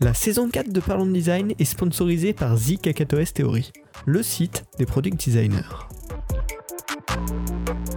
La saison 4 de Parlons de Design est sponsorisée par The Theory, le site des product designers.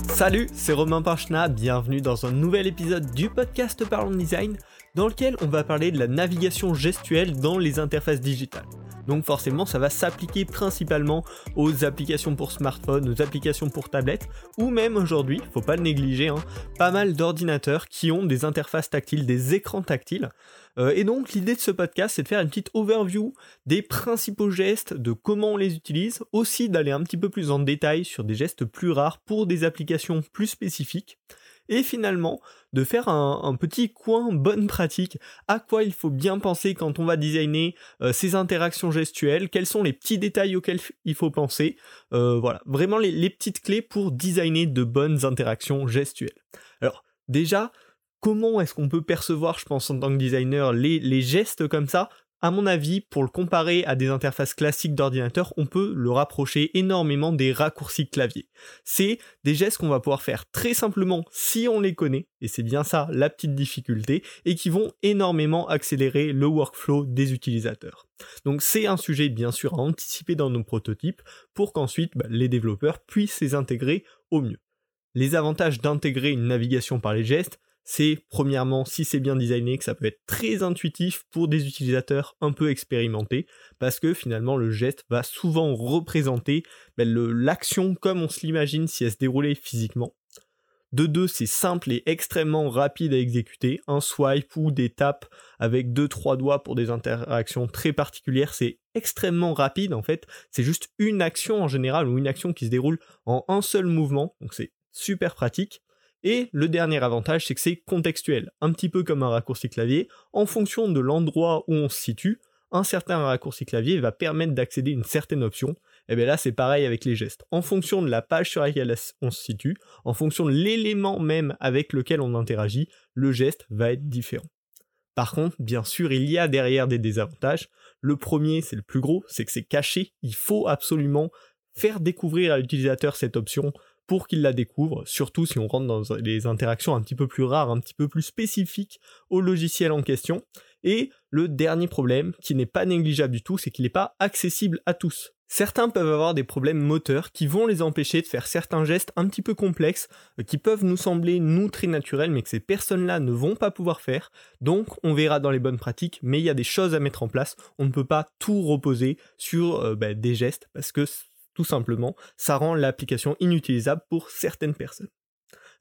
Salut, c'est Romain Parchna, bienvenue dans un nouvel épisode du podcast Parlons de Design, dans lequel on va parler de la navigation gestuelle dans les interfaces digitales. Donc forcément, ça va s'appliquer principalement aux applications pour smartphone, aux applications pour tablette, ou même aujourd'hui, faut pas le négliger, hein, pas mal d'ordinateurs qui ont des interfaces tactiles, des écrans tactiles. Euh, et donc l'idée de ce podcast, c'est de faire une petite overview des principaux gestes, de comment on les utilise, aussi d'aller un petit peu plus en détail sur des gestes plus rares pour des applications plus spécifiques et finalement de faire un, petit coin bonne pratique, à quoi il faut bien penser quand on va designer euh, ces interactions gestuelles, quels sont les petits détails auxquels il faut penser, euh, voilà, vraiment les, petites clés pour designer de bonnes interactions gestuelles. Alors déjà, comment est-ce qu'on peut percevoir, je pense, en tant que designer, les gestes comme ça? À mon avis, pour le comparer à des interfaces classiques d'ordinateur, on peut le rapprocher énormément des raccourcis clavier. C'est des gestes qu'on va pouvoir faire très simplement si on les connaît, et c'est bien ça la petite difficulté, et qui vont énormément accélérer le workflow des utilisateurs. Donc c'est un sujet bien sûr à anticiper dans nos prototypes pour qu'ensuite bah, les développeurs puissent les intégrer au mieux. Les avantages d'intégrer une navigation par les gestes, c'est premièrement si c'est bien designé que ça peut être très intuitif pour des utilisateurs un peu expérimentés parce que finalement le geste va souvent représenter ben, l'action comme on se l'imagine si elle se déroulait physiquement. De deux, c'est simple et extrêmement rapide à exécuter. Un swipe ou des tapes avec deux trois doigts pour des interactions très particulières, c'est extrêmement rapide en fait. C'est juste une action en général ou une action qui se déroule en un seul mouvement, donc c'est super pratique. Et le dernier avantage, c'est que c'est contextuel, un petit peu comme un raccourci clavier, en fonction de l'endroit où on se situe, un certain raccourci clavier va permettre d'accéder à une certaine option. Et bien là, c'est pareil avec les gestes. En fonction de la page sur laquelle on se situe, en fonction de l'élément même avec lequel on interagit, le geste va être différent. Par contre, bien sûr, il y a derrière des désavantages. Le premier, c'est le plus gros, c'est que c'est caché. Il faut absolument faire découvrir à l'utilisateur cette option pour qu'il la découvre, surtout si on rentre dans les interactions un petit peu plus rares, un petit peu plus spécifiques au logiciel en question. Et le dernier problème, qui n'est pas négligeable du tout, c'est qu'il n'est pas accessible à tous. Certains peuvent avoir des problèmes moteurs qui vont les empêcher de faire certains gestes un petit peu complexes, euh, qui peuvent nous sembler nous très naturels, mais que ces personnes-là ne vont pas pouvoir faire. Donc on verra dans les bonnes pratiques, mais il y a des choses à mettre en place. On ne peut pas tout reposer sur euh, bah, des gestes, parce que tout simplement, ça rend l'application inutilisable pour certaines personnes.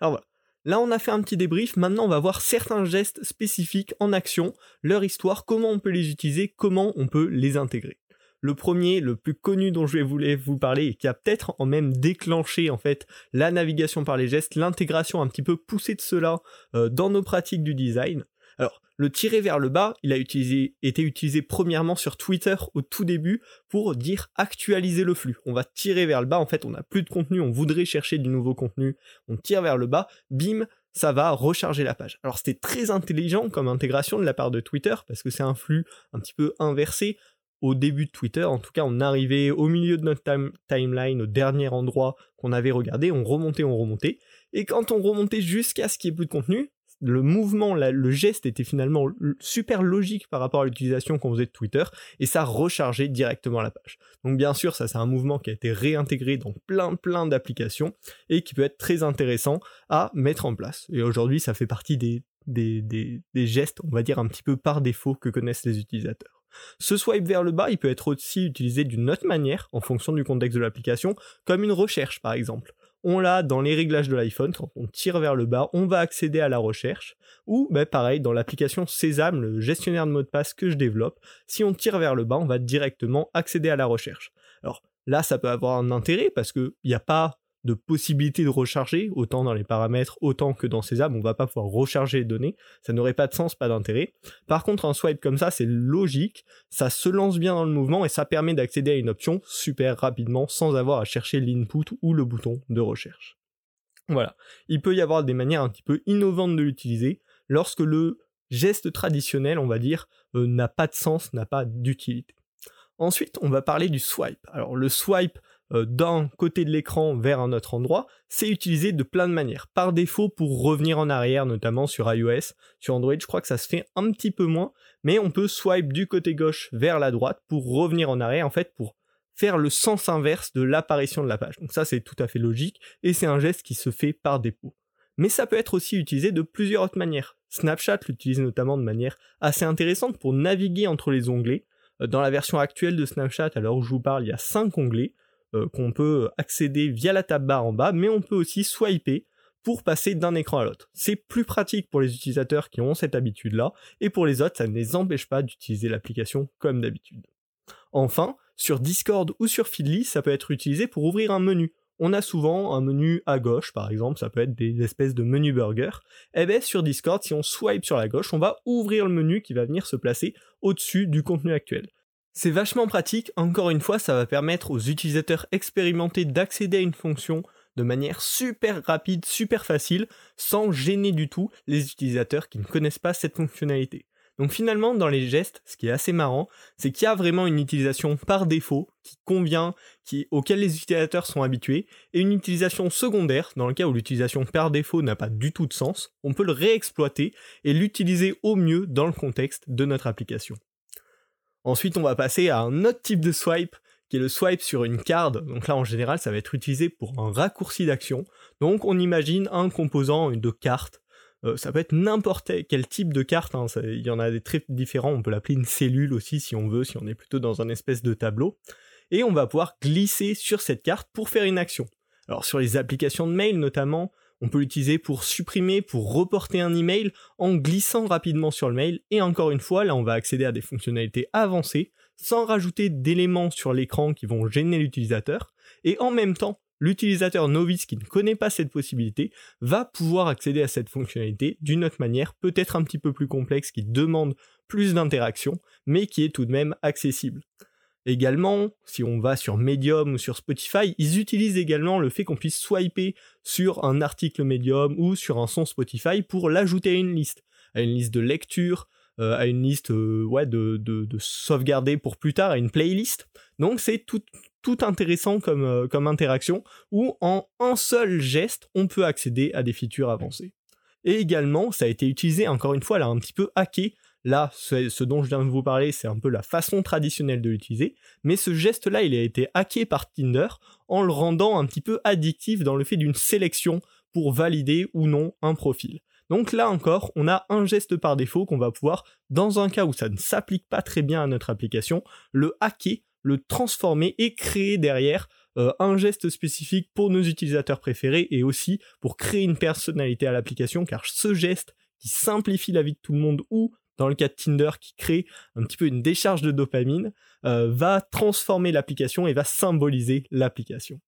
Alors voilà. Là, on a fait un petit débrief. Maintenant, on va voir certains gestes spécifiques en action, leur histoire, comment on peut les utiliser, comment on peut les intégrer. Le premier, le plus connu dont je vais vous parler et qui a peut-être en même déclenché en fait la navigation par les gestes, l'intégration un petit peu poussée de cela euh, dans nos pratiques du design. Alors, le tirer vers le bas, il a été utilisé premièrement sur Twitter au tout début pour dire actualiser le flux. On va tirer vers le bas, en fait, on n'a plus de contenu, on voudrait chercher du nouveau contenu, on tire vers le bas, bim, ça va recharger la page. Alors c'était très intelligent comme intégration de la part de Twitter, parce que c'est un flux un petit peu inversé. Au début de Twitter, en tout cas, on arrivait au milieu de notre timeline, au dernier endroit qu'on avait regardé, on remontait, on remontait. Et quand on remontait jusqu'à ce qu'il n'y ait plus de contenu, le mouvement, le geste était finalement super logique par rapport à l'utilisation qu'on faisait de Twitter, et ça rechargeait directement la page. Donc bien sûr, ça c'est un mouvement qui a été réintégré dans plein plein d'applications, et qui peut être très intéressant à mettre en place. Et aujourd'hui, ça fait partie des, gestes, on va dire un petit peu par défaut que connaissent les utilisateurs. Ce swipe vers le bas, il peut être aussi utilisé d'une autre manière, en fonction du contexte de l'application, comme une recherche par exemple on l'a dans les réglages de l'iPhone, quand on tire vers le bas, on va accéder à la recherche, ou ben, pareil, dans l'application Sésame, le gestionnaire de mots de passe que je développe, si on tire vers le bas, on va directement accéder à la recherche. Alors là, ça peut avoir un intérêt parce qu'il n'y a pas de possibilité de recharger, autant dans les paramètres, autant que dans ces apps, on va pas pouvoir recharger les données, ça n'aurait pas de sens, pas d'intérêt. Par contre, un swipe comme ça, c'est logique, ça se lance bien dans le mouvement et ça permet d'accéder à une option super rapidement sans avoir à chercher l'input ou le bouton de recherche. Voilà. Il peut y avoir des manières un petit peu innovantes de l'utiliser lorsque le geste traditionnel, on va dire, euh, n'a pas de sens, n'a pas d'utilité. Ensuite, on va parler du swipe. Alors le swipe, d'un côté de l'écran vers un autre endroit, c'est utilisé de plein de manières. Par défaut pour revenir en arrière, notamment sur iOS. Sur Android, je crois que ça se fait un petit peu moins, mais on peut swipe du côté gauche vers la droite pour revenir en arrière, en fait, pour faire le sens inverse de l'apparition de la page. Donc ça, c'est tout à fait logique, et c'est un geste qui se fait par défaut. Mais ça peut être aussi utilisé de plusieurs autres manières. Snapchat l'utilise notamment de manière assez intéressante pour naviguer entre les onglets. Euh, dans la version actuelle de Snapchat, l'heure où je vous parle, il y a 5 onglets euh, qu'on peut accéder via la tab barre en bas, mais on peut aussi swiper pour passer d'un écran à l'autre. C'est plus pratique pour les utilisateurs qui ont cette habitude-là, et pour les autres, ça ne les empêche pas d'utiliser l'application comme d'habitude. Enfin, sur Discord ou sur Feedly, ça peut être utilisé pour ouvrir un menu. On a souvent un menu à gauche, par exemple, ça peut être des espèces de menu burger. Et eh bien sur Discord, si on swipe sur la gauche, on va ouvrir le menu qui va venir se placer au-dessus du contenu actuel. C'est vachement pratique, encore une fois, ça va permettre aux utilisateurs expérimentés d'accéder à une fonction de manière super rapide, super facile, sans gêner du tout les utilisateurs qui ne connaissent pas cette fonctionnalité. Donc finalement, dans les gestes, ce qui est assez marrant, c'est qu'il y a vraiment une utilisation par défaut qui convient, qui, auquel les utilisateurs sont habitués, et une utilisation secondaire, dans le cas où l'utilisation par défaut n'a pas du tout de sens, on peut le réexploiter et l'utiliser au mieux dans le contexte de notre application. Ensuite, on va passer à un autre type de swipe, qui est le swipe sur une carte. Donc là, en général, ça va être utilisé pour un raccourci d'action. Donc on imagine un composant de carte. Euh, ça peut être n'importe quel type de carte, hein. il y en a des très différents, on peut l'appeler une cellule aussi si on veut, si on est plutôt dans un espèce de tableau. Et on va pouvoir glisser sur cette carte pour faire une action. Alors sur les applications de mail notamment, on peut l'utiliser pour supprimer, pour reporter un email en glissant rapidement sur le mail. Et encore une fois, là, on va accéder à des fonctionnalités avancées sans rajouter d'éléments sur l'écran qui vont gêner l'utilisateur. Et en même temps, l'utilisateur novice qui ne connaît pas cette possibilité va pouvoir accéder à cette fonctionnalité d'une autre manière, peut-être un petit peu plus complexe, qui demande plus d'interaction, mais qui est tout de même accessible. Également, si on va sur Medium ou sur Spotify, ils utilisent également le fait qu'on puisse swiper sur un article Medium ou sur un son Spotify pour l'ajouter à une liste, à une liste de lecture, euh, à une liste euh, ouais, de, sauvegarder pour plus tard, à une playlist. Donc c'est tout, tout intéressant comme, euh, comme interaction où en un seul geste, on peut accéder à des features avancées. Et également, ça a été utilisé encore une fois là un petit peu hacké Là, ce dont je viens de vous parler, c'est un peu la façon traditionnelle de l'utiliser, mais ce geste-là, il a été hacké par Tinder en le rendant un petit peu addictif dans le fait d'une sélection pour valider ou non un profil. Donc là encore, on a un geste par défaut qu'on va pouvoir, dans un cas où ça ne s'applique pas très bien à notre application, le hacker, le transformer et créer derrière euh, un geste spécifique pour nos utilisateurs préférés et aussi pour créer une personnalité à l'application car ce geste qui simplifie la vie de tout le monde ou dans le cas de Tinder qui crée un petit peu une décharge de dopamine, euh, va transformer l'application et va symboliser l'application.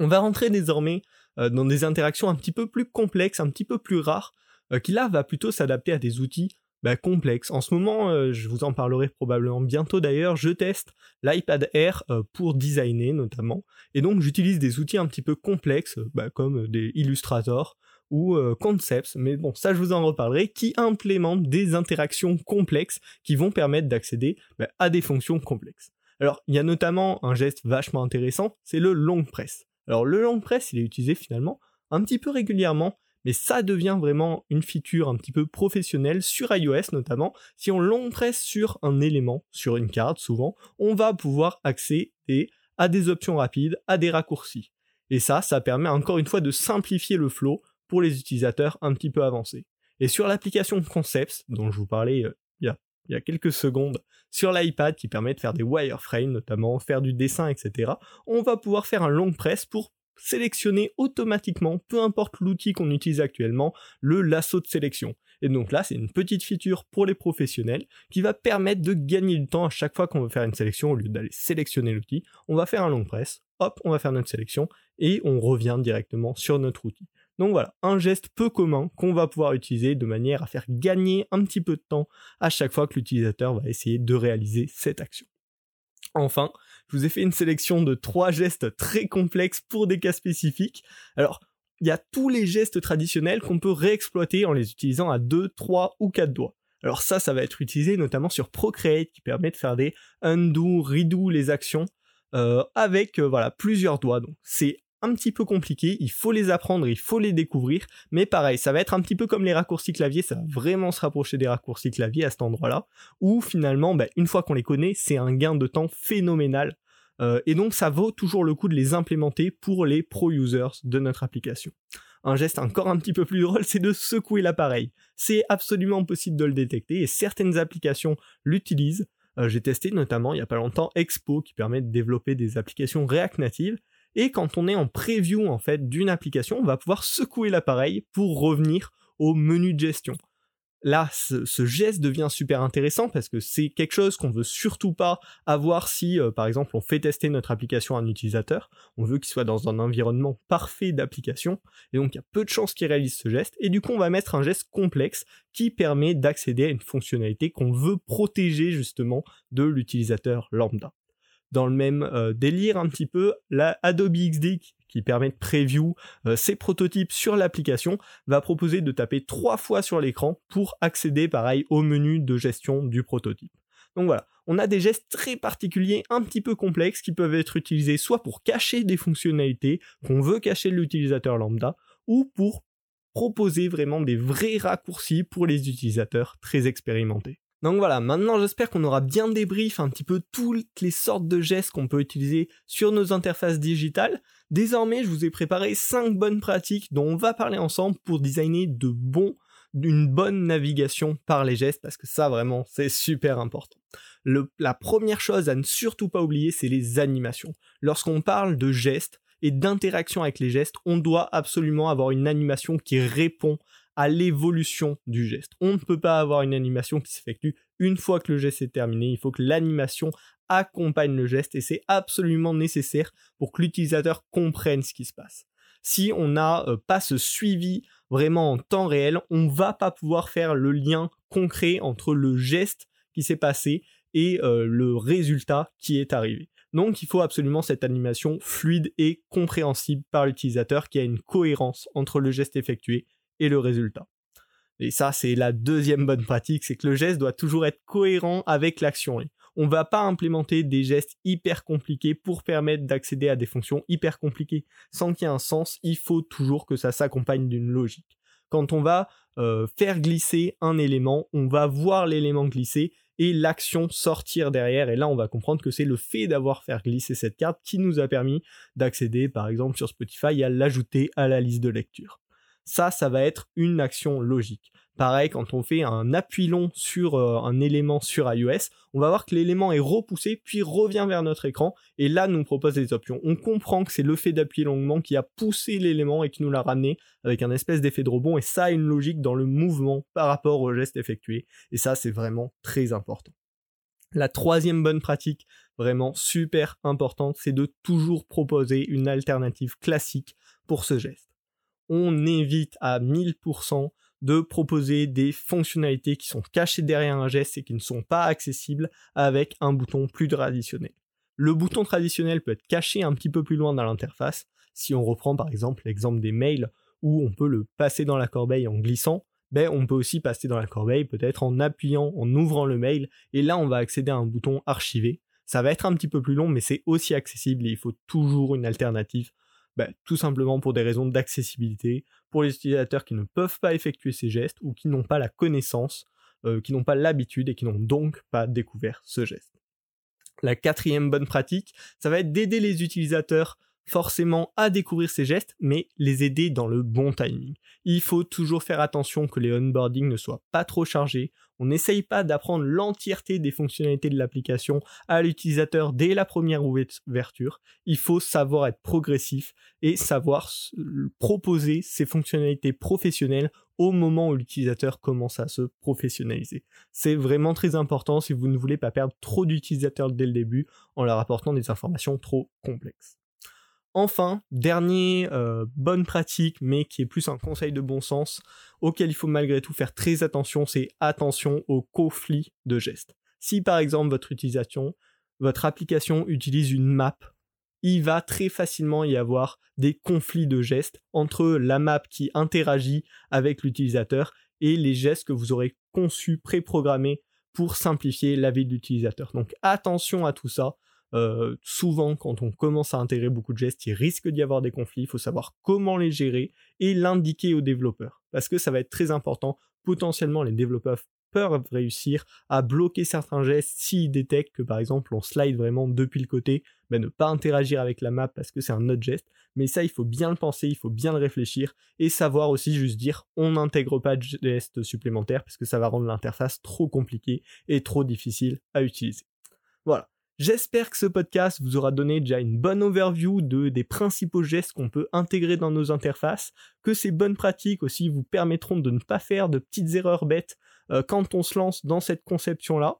On va rentrer désormais euh, dans des interactions un petit peu plus complexes, un petit peu plus rares, euh, qui là va plutôt s'adapter à des outils bah, complexes. En ce moment, je vous en parlerai probablement bientôt d'ailleurs, je teste l'iPad Air pour designer notamment, et donc j'utilise des outils un petit peu complexes, bah, comme des Illustrator, ou euh, concepts, mais bon, ça je vous en reparlerai, qui implémentent des interactions complexes qui vont permettre d'accéder bah, à des fonctions complexes. Alors, il y a notamment un geste vachement intéressant, c'est le long press. Alors, le long press, il est utilisé finalement un petit peu régulièrement, mais ça devient vraiment une feature un petit peu professionnelle sur iOS notamment. Si on long press sur un élément, sur une carte souvent, on va pouvoir accéder à des options rapides, à des raccourcis. Et ça, ça permet encore une fois de simplifier le flow pour les utilisateurs un petit peu avancés. Et sur l'application Concepts, dont je vous parlais euh, il, y a, quelques secondes, sur l'iPad qui permet de faire des wireframes notamment, faire du dessin, etc., on va pouvoir faire un long press pour sélectionner automatiquement, peu importe l'outil qu'on utilise actuellement, le lasso de sélection. Et donc là, c'est une petite feature pour les professionnels qui va permettre de gagner du temps à chaque fois qu'on veut faire une sélection, au lieu d'aller sélectionner l'outil, on va faire un long press, hop, on va faire notre sélection, et on revient directement sur notre outil. Donc voilà, un geste peu commun qu'on va pouvoir utiliser de manière à faire gagner un petit peu de temps à chaque fois que l'utilisateur va essayer de réaliser cette action. Enfin, je vous ai fait une sélection de trois gestes très complexes pour des cas spécifiques. Alors, il y a tous les gestes traditionnels qu'on peut réexploiter en les utilisant à 2, 3 ou 4 doigts. Alors ça, ça va être utilisé notamment sur Procreate qui permet de faire des undo, redo les actions euh, avec voilà plusieurs doigts. Donc c'est un petit peu compliqué, il faut les apprendre, il faut les découvrir, mais pareil, ça va être un petit peu comme les raccourcis clavier, ça va vraiment se rapprocher des raccourcis clavier à cet endroit-là, où finalement, bah, une fois qu'on les connaît, c'est un gain de temps phénoménal, euh, et donc ça vaut toujours le coup de les implémenter pour les pro-users de notre application. Un geste encore un petit peu plus drôle, c'est de secouer l'appareil. C'est absolument possible de le détecter, et certaines applications l'utilisent, euh, j'ai testé notamment il n'y a pas longtemps Expo qui permet de développer des applications React Native et quand on est en preview en fait d'une application, on va pouvoir secouer l'appareil pour revenir au menu de gestion. Là, ce, geste devient super intéressant parce que c'est quelque chose qu'on veut surtout pas avoir si, euh, par exemple, on fait tester notre application à un utilisateur. On veut qu'il soit dans un environnement parfait d'application, et donc il y a peu de chances qu'il réalise ce geste. Et du coup, on va mettre un geste complexe qui permet d'accéder à une fonctionnalité qu'on veut protéger justement de l'utilisateur lambda dans le même euh, délire un petit peu, la Adobe XD qui permet de preview euh, ses prototypes sur l'application va proposer de taper trois fois sur l'écran pour accéder pareil au menu de gestion du prototype. Donc voilà, on a des gestes très particuliers, un petit peu complexes, qui peuvent être utilisés soit pour cacher des fonctionnalités qu'on veut cacher de l'utilisateur lambda, ou pour proposer vraiment des vrais raccourcis pour les utilisateurs très expérimentés. Donc voilà, maintenant j'espère qu'on aura bien débrief un petit peu toutes les sortes de gestes qu'on peut utiliser sur nos interfaces digitales. Désormais, je vous ai préparé 5 bonnes pratiques dont on va parler ensemble pour designer de bons d'une bonne navigation par les gestes parce que ça vraiment c'est super important. la première chose à ne surtout pas oublier c'est les animations. Lorsqu'on parle de gestes et d'interaction avec les gestes, on doit absolument avoir une animation qui répond à l'évolution du geste. On ne peut pas avoir une animation qui s'effectue une fois que le geste est terminé, il faut que l'animation accompagne le geste et c'est absolument nécessaire pour que l'utilisateur comprenne ce qui se passe. Si on n'a euh, pas ce suivi vraiment en temps réel, on va pas pouvoir faire le lien concret entre le geste qui s'est passé et euh, le résultat qui est arrivé. Donc il faut absolument cette animation fluide et compréhensible par l'utilisateur qui a une cohérence entre le geste effectué et le résultat. Et ça, c'est la deuxième bonne pratique, c'est que le geste doit toujours être cohérent avec l'action. On va pas implémenter des gestes hyper compliqués pour permettre d'accéder à des fonctions hyper compliquées. Sans qu'il y ait un sens, il faut toujours que ça s'accompagne d'une logique. Quand on va euh, faire glisser un élément, on va voir l'élément glisser et l'action sortir derrière. Et là, on va comprendre que c'est le fait d'avoir fait glisser cette carte qui nous a permis d'accéder, par exemple, sur Spotify à l'ajouter à la liste de lecture. Ça, ça va être une action logique. Pareil, quand on fait un appui long sur euh, un élément sur iOS, on va voir que l'élément est repoussé, puis revient vers notre écran, et là nous propose des options. On comprend que c'est le fait d'appuyer longuement qui a poussé l'élément et qui nous l'a ramené avec un espèce d'effet de rebond, et ça a une logique dans le mouvement par rapport au geste effectué, et ça c'est vraiment très important. La troisième bonne pratique, vraiment super importante, c'est de toujours proposer une alternative classique pour ce geste on évite à 1000% de proposer des fonctionnalités qui sont cachées derrière un geste et qui ne sont pas accessibles avec un bouton plus traditionnel. Le bouton traditionnel peut être caché un petit peu plus loin dans l'interface. Si on reprend par exemple l'exemple des mails où on peut le passer dans la corbeille en glissant, ben on peut aussi passer dans la corbeille peut-être en appuyant, en ouvrant le mail, et là on va accéder à un bouton archivé. Ça va être un petit peu plus long, mais c'est aussi accessible et il faut toujours une alternative bah, tout simplement pour des raisons d'accessibilité, pour les utilisateurs qui ne peuvent pas effectuer ces gestes ou qui n'ont pas la connaissance, euh, qui n'ont pas l'habitude et qui n'ont donc pas découvert ce geste. La quatrième bonne pratique, ça va être d'aider les utilisateurs forcément à découvrir ces gestes, mais les aider dans le bon timing. Il faut toujours faire attention que les onboarding ne soient pas trop chargés. On n'essaye pas d'apprendre l'entièreté des fonctionnalités de l'application à l'utilisateur dès la première ouverture. Il faut savoir être progressif et savoir proposer ces fonctionnalités professionnelles au moment où l'utilisateur commence à se professionnaliser. C'est vraiment très important si vous ne voulez pas perdre trop d'utilisateurs dès le début en leur apportant des informations trop complexes. Enfin, dernier euh, bonne pratique, mais qui est plus un conseil de bon sens, auquel il faut malgré tout faire très attention, c'est attention aux conflits de gestes. Si par exemple votre utilisation, votre application utilise une map, il va très facilement y avoir des conflits de gestes entre la map qui interagit avec l'utilisateur et les gestes que vous aurez conçus, préprogrammés pour simplifier la vie de l'utilisateur. Donc attention à tout ça. Euh, souvent, quand on commence à intégrer beaucoup de gestes, il risque d'y avoir des conflits. Il faut savoir comment les gérer et l'indiquer aux développeurs. Parce que ça va être très important. Potentiellement, les développeurs peuvent réussir à bloquer certains gestes s'ils détectent que par exemple on slide vraiment depuis le côté, ne pas interagir avec la map parce que c'est un autre geste. Mais ça, il faut bien le penser, il faut bien le réfléchir et savoir aussi juste dire on n'intègre pas de gestes supplémentaires parce que ça va rendre l'interface trop compliquée et trop difficile à utiliser. Voilà. J'espère que ce podcast vous aura donné déjà une bonne overview de, des principaux gestes qu'on peut intégrer dans nos interfaces, que ces bonnes pratiques aussi vous permettront de ne pas faire de petites erreurs bêtes euh, quand on se lance dans cette conception-là.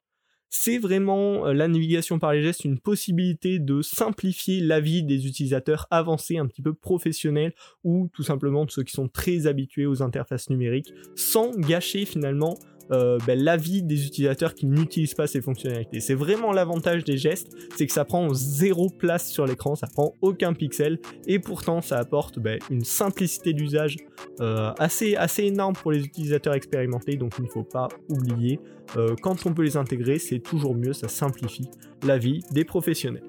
C'est vraiment euh, la navigation par les gestes une possibilité de simplifier la vie des utilisateurs avancés, un petit peu professionnels, ou tout simplement de ceux qui sont très habitués aux interfaces numériques, sans gâcher finalement euh, ben, l'avis des utilisateurs qui n'utilisent pas ces fonctionnalités. C'est vraiment l'avantage des gestes, c'est que ça prend zéro place sur l'écran, ça prend aucun pixel, et pourtant ça apporte ben, une simplicité d'usage euh, assez, assez énorme pour les utilisateurs expérimentés, donc il ne faut pas oublier, euh, quand on peut les intégrer, c'est toujours mieux, ça simplifie la vie des professionnels.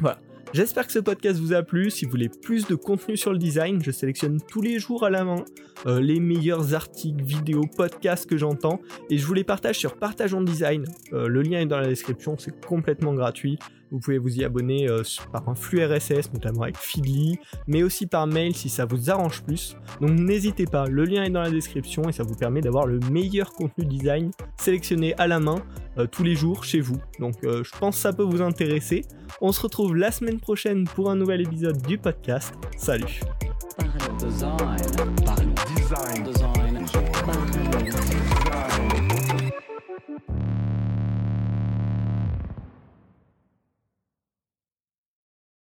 Voilà. J'espère que ce podcast vous a plu. Si vous voulez plus de contenu sur le design, je sélectionne tous les jours à la main euh, les meilleurs articles, vidéos, podcasts que j'entends et je vous les partage sur Partageons Design. Euh, le lien est dans la description, c'est complètement gratuit. Vous pouvez vous y abonner euh, par un flux RSS, notamment avec Feedly, mais aussi par mail si ça vous arrange plus. Donc n'hésitez pas, le lien est dans la description et ça vous permet d'avoir le meilleur contenu design sélectionné à la main tous les jours chez vous. Donc je pense que ça peut vous intéresser. On se retrouve la semaine prochaine pour un nouvel épisode du podcast. Salut.